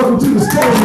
welcome to the stage.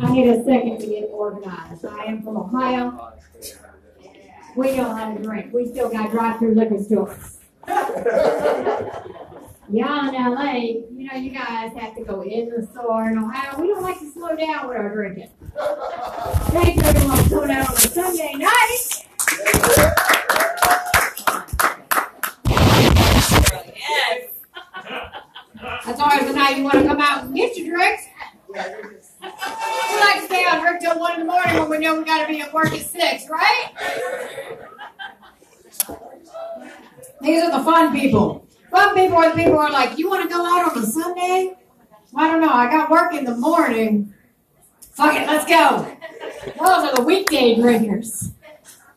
I need a second to get organized. I am from Ohio. We know how to drink. We still got drive-through liquor stores. Y'all in LA, you know, you guys have to go in the store. In Ohio, we don't like to slow down with our drinking. They don't want to slow down on a Sunday night. That's always the night you want to come out and get your drinks. We like to stay out and till one in the morning when we know we got to be at work at six, right? These are the fun people. Fun people are the people who are like, you want to go out on a Sunday? Well, I don't know. I got work in the morning. Fuck it, let's go. Those are the weekday drinkers.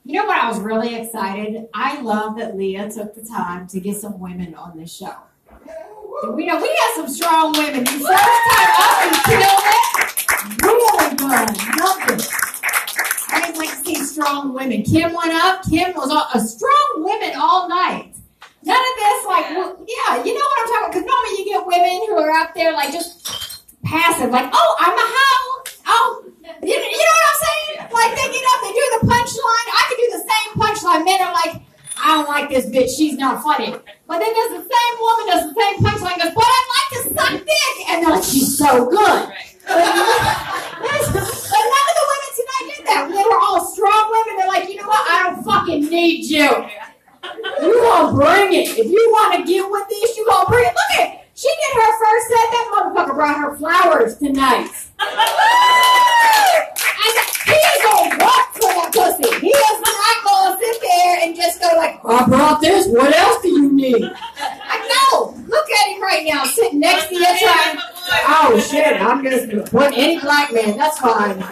You know what? I was really excited. I love that Leah took the time to get some women on this show. We know we had some strong women. You first time up and killed it. Really good. Loved it. I just like to see strong women. Kim went up. Kim was a strong women all night. Like, well, yeah, you know what I'm talking about? Because normally you get women who are out there, like, just passive, like, oh, I'm a hoe. Oh, you, you know what I'm saying? Like, they get up, they do the punchline. I can do the same punchline. Men are like, I don't like this bitch. She's not funny. But then there's the same woman does the same punchline goes, but I'd like to suck dick. And they're like, she's so good. But none of the women tonight did that. They were all strong women. They're like, you know what? I don't fucking need you. You gonna bring it. If you want to get with this, you gonna bring it. Look at she did her first set. That motherfucker brought her flowers tonight. He is gonna work for that pussy. He is not gonna sit there and just go like, I brought this. What else do you need? I know. Look at him right now, sitting next to you, trying. Oh shit! I'm just put any black man. That's fine.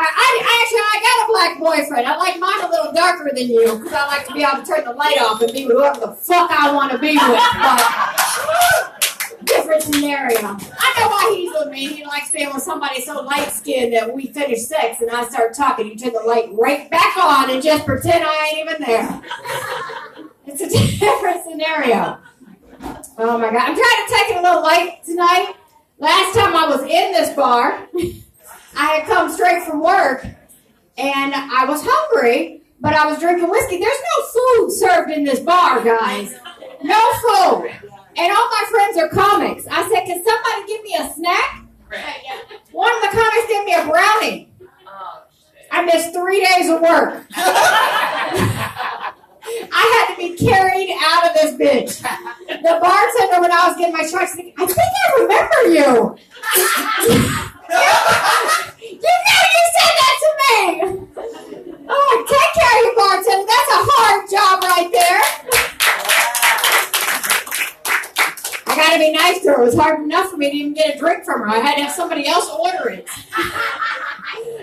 I, I, actually I got a black boyfriend. I like mine a little darker than you because I like to be able to turn the light off and be with whoever the fuck I want to be with. But different scenario. I know why he's with me. He likes being with somebody so light skinned that we finish sex and I start talking. You turn the light right back on and just pretend I ain't even there. It's a different scenario. Oh my god! I'm trying to take it a little light tonight. Last time I was in this bar. I had come straight from work and I was hungry, but I was drinking whiskey. There's no food served in this bar, guys. No food. And all my friends are comics. I said, Can somebody give me a snack? One of the comics gave me a brownie. I missed three days of work. I had to be carried out of this bitch. The bartender, when I was getting my shots, I think I remember you. you know you said that to me. Oh, take care of your bartender. That's a hard job right there. I gotta be nice to her. It was hard enough for me to even get a drink from her. I had to have somebody else order it.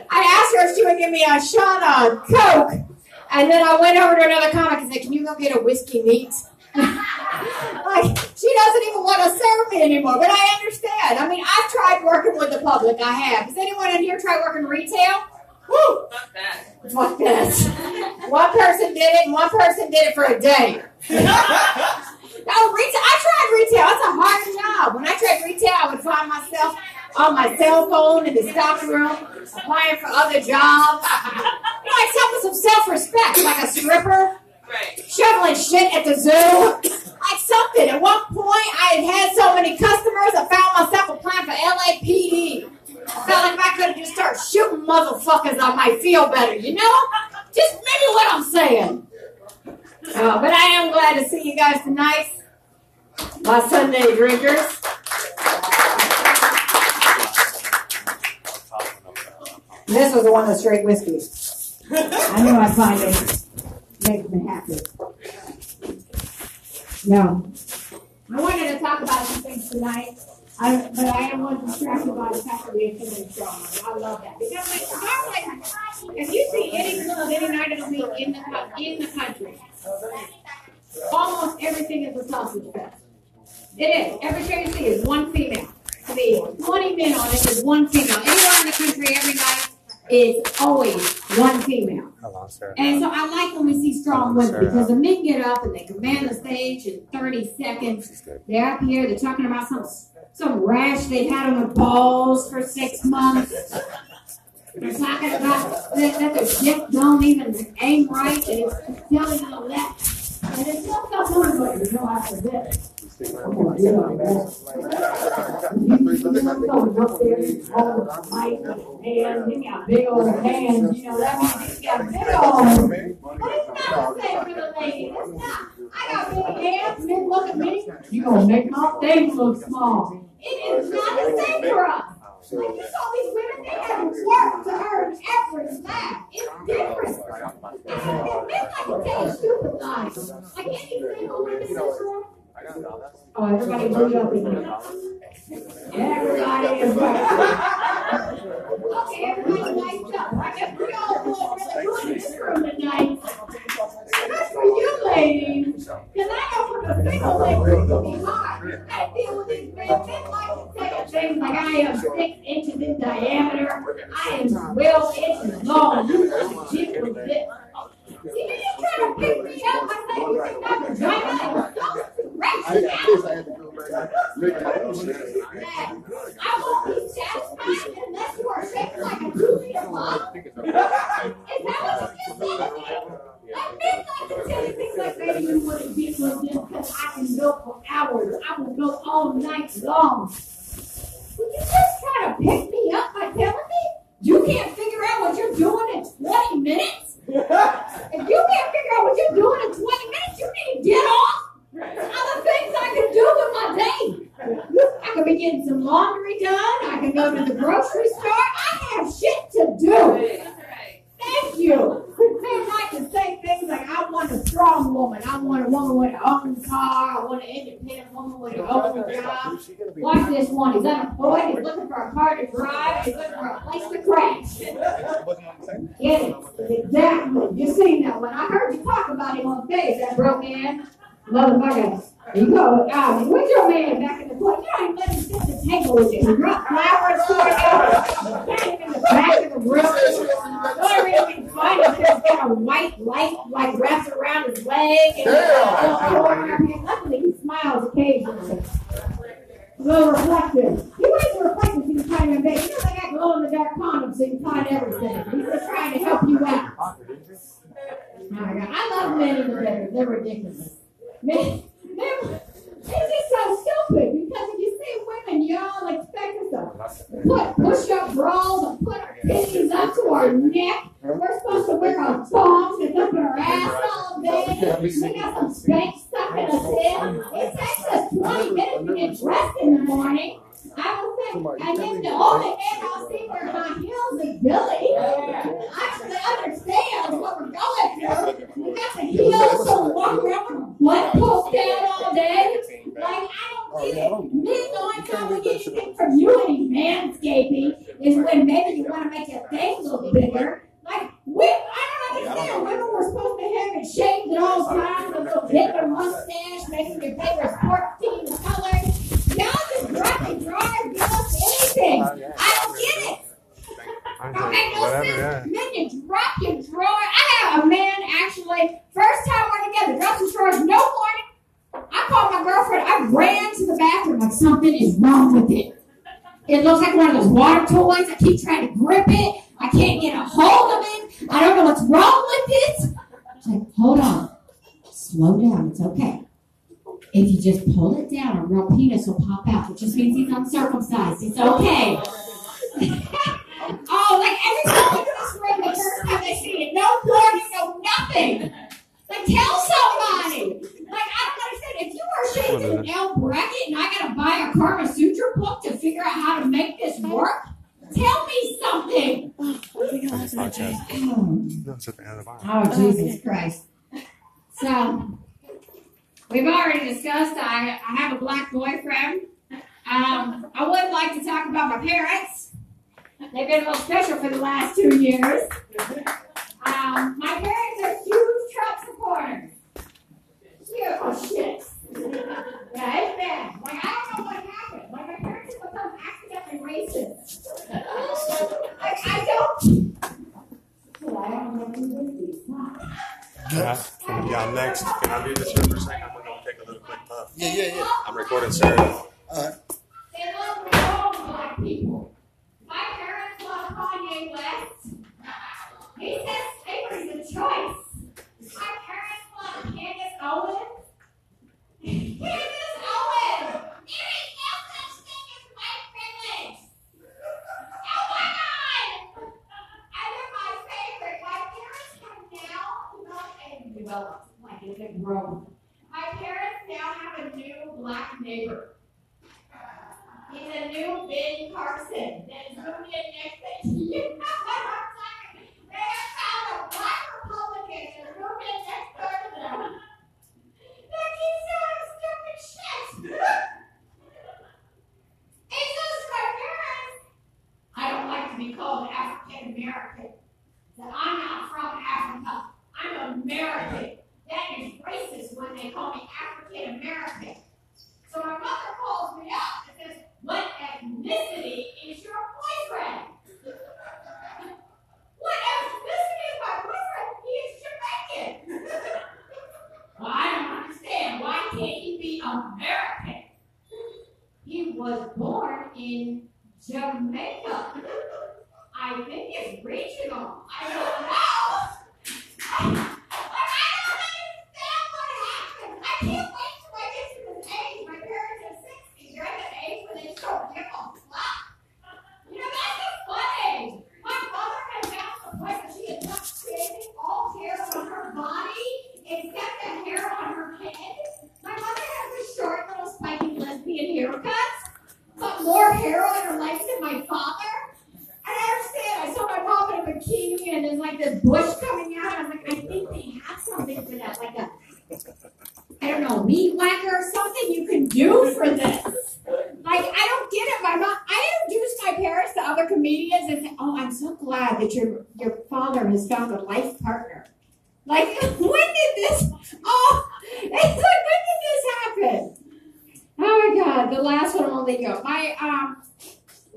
I asked her if she would give me a shot of Coke. And then I went over to another comic and said, Can you go get a whiskey neat? like, she doesn't even want to serve me anymore. But I understand. I mean, I've tried working with the public. I have. Has anyone in here tried working retail? Woo! Fuck that. Fuck that. One person did it and one person did it for a day. No, retail. I tried retail. It's a hard job. When I tried retail, I would find myself on my cell phone in the stock room, applying for other jobs. You know, like something some self-respect, like a stripper, Right. shoveling shit at the zoo, like something. At one point, I had had so many customers, I found myself applying for LAPD. I felt like if I could have just started shooting motherfuckers, I might feel better. You know, just maybe what I'm saying. Uh, but I am glad to see you guys tonight, my Sunday drinkers. This was the one with straight whiskey. I knew I'd find it. Makes me happy. No. I wanted to talk about some things tonight, I, but I am one distracted by the fact that we have so many songs. I love that. Because like, how, if you see any club any night of the week in the, co- in the country, almost everything is a sausage fest. It is. Every show you see is one female. To be 20 men on it is one female. Anywhere in the country, every night is always one female. Hello. And so I like when we see strong women because the men get up and they command the stage in 30 seconds. They're up here, they're talking about some some rash they had on their balls for six months. They're talking about that, that their dick don't even aim right and it's telling all that. And it's not one way to go after this. You know, up there, you got big old hands, you know, that means got big old. But it's not the same for the. I got big hands, men look at me, you gonna make my thing look small. It is not the same for us. Like you saw these women, they have to work to earn every laugh. It's different. And men like to tell stupid lies. Like any single women in this room. Oh, everybody blew up in here. Everybody is right. Okay, everybody lights up. I guess we all blew really good in this room tonight. That's for you ladies. Because I know from the single ladies it can be hard. I deal with these men. Men like to say things like I am six inches in diameter. I am 12 inches long. You know, shit with this. See, you just trying to pick me up by saying you think I'm a vagina. I won't be satisfied unless you are shaped like a coolie of love. Is that what you just said? Like men like to tell you things like maybe you wouldn't get with this because I can go for hours. I will go all night long. Would you just try to pick me up by telling me you can't figure out what you're doing in 20 minutes? If you can't figure out what you're doing in 20 minutes, you need to get off. There's other things I can do with my day. I could be getting some laundry done. I can go to the grocery store. I have shit to do. Thank you. Men like to say things like, I want a strong woman. I want a woman with her own car. I want an independent woman with her own job. Watch this one. He's unemployed. He's looking for a car to drive. He's looking for a place to crash. Get it? Exactly. You seen that one. I heard you talk about him on stage, that broke man. Motherfucker. You go, um, where's your man back in the club? You don't even let him sit at the table with you. Brought flowers you. Got him in the back of the room. The only reason he's fine is because he's got a white light like wrapped around his leg. And Damn. Luckily, he smiles occasionally. A little reflective. He wears a reflective so you know they got glow in the dark condoms can find everything. He's just trying to help you out. I love men in the bedroom. They're ridiculous. Men, men, it's just so stupid because if you see women, y'all expect us to put push-up bras and put our titties up to our neck. We're supposed to wear our thongs and up our ass all day. We got some Spanx stuck in us in. It takes us 20 minutes to get dressed in the morning. I will say, and then the only man I'll see wear high heels is Billy. Actually understands what we're going through. We got the heels so walk around with our butt poked out all day. Like, I don't get it. Men, the only time we get anything from you any manscaping is when maybe you want to make your thing look bigger. Like, we, I don't understand. Women were supposed to have it shaved at all times, a little Hitler mustache, making your favorite sports team color. Y'all just drop and drive, give us anything. Oh, I don't get it. Don't make no Whatever, sense. yeah. Men, you drop your drawer. I have a man actually, first time we're together, drops his drawers, no warning. I called my girlfriend. I ran to the bathroom like something is wrong with it. It looks like one of those water toys. I keep trying to grip it. I can't get a hold of it. I don't know what's wrong with it. She's like, hold on. Slow down. It's okay. If you just pull it down, a real penis will pop out, which just means he's uncircumcised. It's okay. oh, like every time in this room, the first time they see it, no warning, no nothing. Like, tell somebody. Like, I don't understand. If you are shaped in an L bracket and I gotta buy a Karma Sutra book to figure out how to make this work, tell me something. It's. Oh. No, it's oh. at the end of the bar. Oh, Jesus Christ. So we've already discussed I, I have a black boyfriend. Um, I would like to talk about my parents. They've been a little special for the last two years. Um, my parents are huge Trump supporters. Huge. Oh, shit. Yeah, it's bad. Like, I don't know what happened. Like, my parents have become accidentally racist. like, I don't. Well, I don't know who this is. Huh? y'all next. Can I do this for a second? I'm gonna take a little quick puff. Yeah, yeah, yeah. I'm recording Sarah. Like it's a grown. My parents now have a new black neighbor. He's a new Ben Carson that's moved in next to you. they have found a black Republican that's moved in next door to them. That keeps doing stupid shit. he says to my parents, I don't like to be called African American. That I'm not from Africa. I'm American. That is racist when they call me African American. So my mother calls me up and says, What ethnicity is your boyfriend? what ethnicity is my boyfriend? He is Jamaican. well, I don't understand. Why can't he be American? He was born in Jamaica. I think it's regional. I don't know. Like, I don't understand what happened. I can't wait till I get to this age. My parents are 60. They're at the age where they don't give a fuck. You know, that's a fun age. My mother has got to the point where she is not shaving all hair on her body except the hair on her head. My mother has the short little spiky lesbian haircuts, but more hair on her legs than my father. I don't understand. I saw my mom in a bikini and there's like this bush coming out. I'm like, I think they have something for that, like a, I don't know, meat whacker or something you can do for this. Like, I don't get it. My mom, I introduced my parents to other comedians and said, oh, I'm so glad that your your father has found a life partner. Like, when did this? Oh, it's like, when did this happen? Oh my God, the last one I'll let go. My um,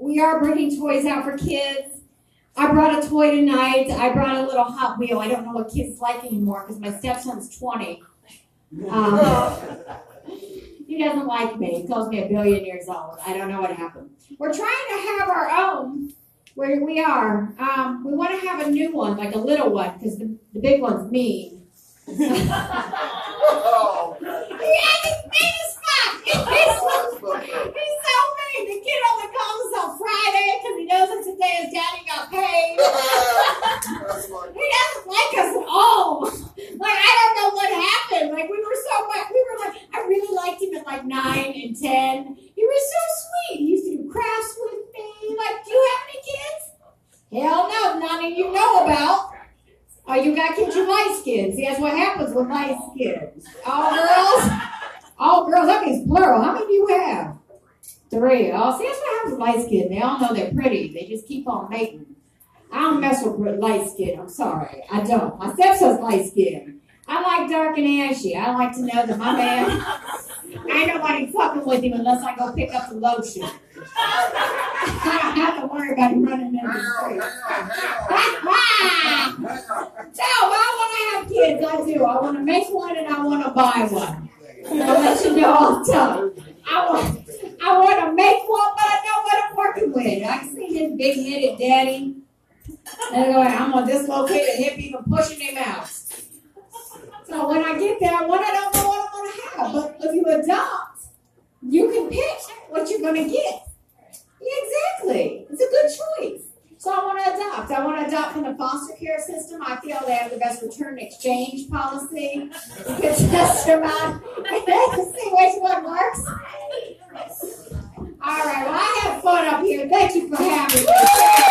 we are bringing toys out for kids. I brought a toy tonight. I brought a little Hot Wheel. I don't know what kids like anymore because my stepson's 20. Um, he doesn't like me. He calls me a billion years old. I don't know what happened. We're trying to have our own where we are. Um, we want to have a new one, like a little one, because the, the big one's mean. Oh, He has his mean as fuck. He's so, he's so mean. The kid only calls us on Friday because he knows that today his daddy got paid. He doesn't like us at all. Like I don't know what happened. Like we were so much. We were like I really liked him at like nine and ten. He was so sweet. He used to do crafts with me. Like, do you have any kids? Hell no, none of you know about. Oh, you got kids, you light kids. See, that's what happens with light kids. All girls. All girls. That means plural. How many do you have? Three. Oh, see, that's what happens with light skin. They all know they're pretty. They just keep on mating. I don't mess with light skin. I'm sorry. I don't. My stepson's light skin. I like dark and ashy. I like to know that my man ain't nobody fucking with him unless I go pick up the lotion. I don't have to worry about running in the street. So, I want to have kids. I do. I want to make one and I want to buy one. I'll let you know all the time. I want, I want to make one, but I know what I'm working with. I see this big headed daddy. And going, I'm gonna dislocate a hip even pushing him out. So when I get there, one, I don't know what I'm gonna have. But if you adopt, you can pick what you're gonna get. Yeah, exactly. It's a good choice. So I want to adopt. I want to adopt from the foster care system. I feel they have the best return exchange policy. You can test them out to see which one works. All right. Well, I had fun up here. Thank you for having me.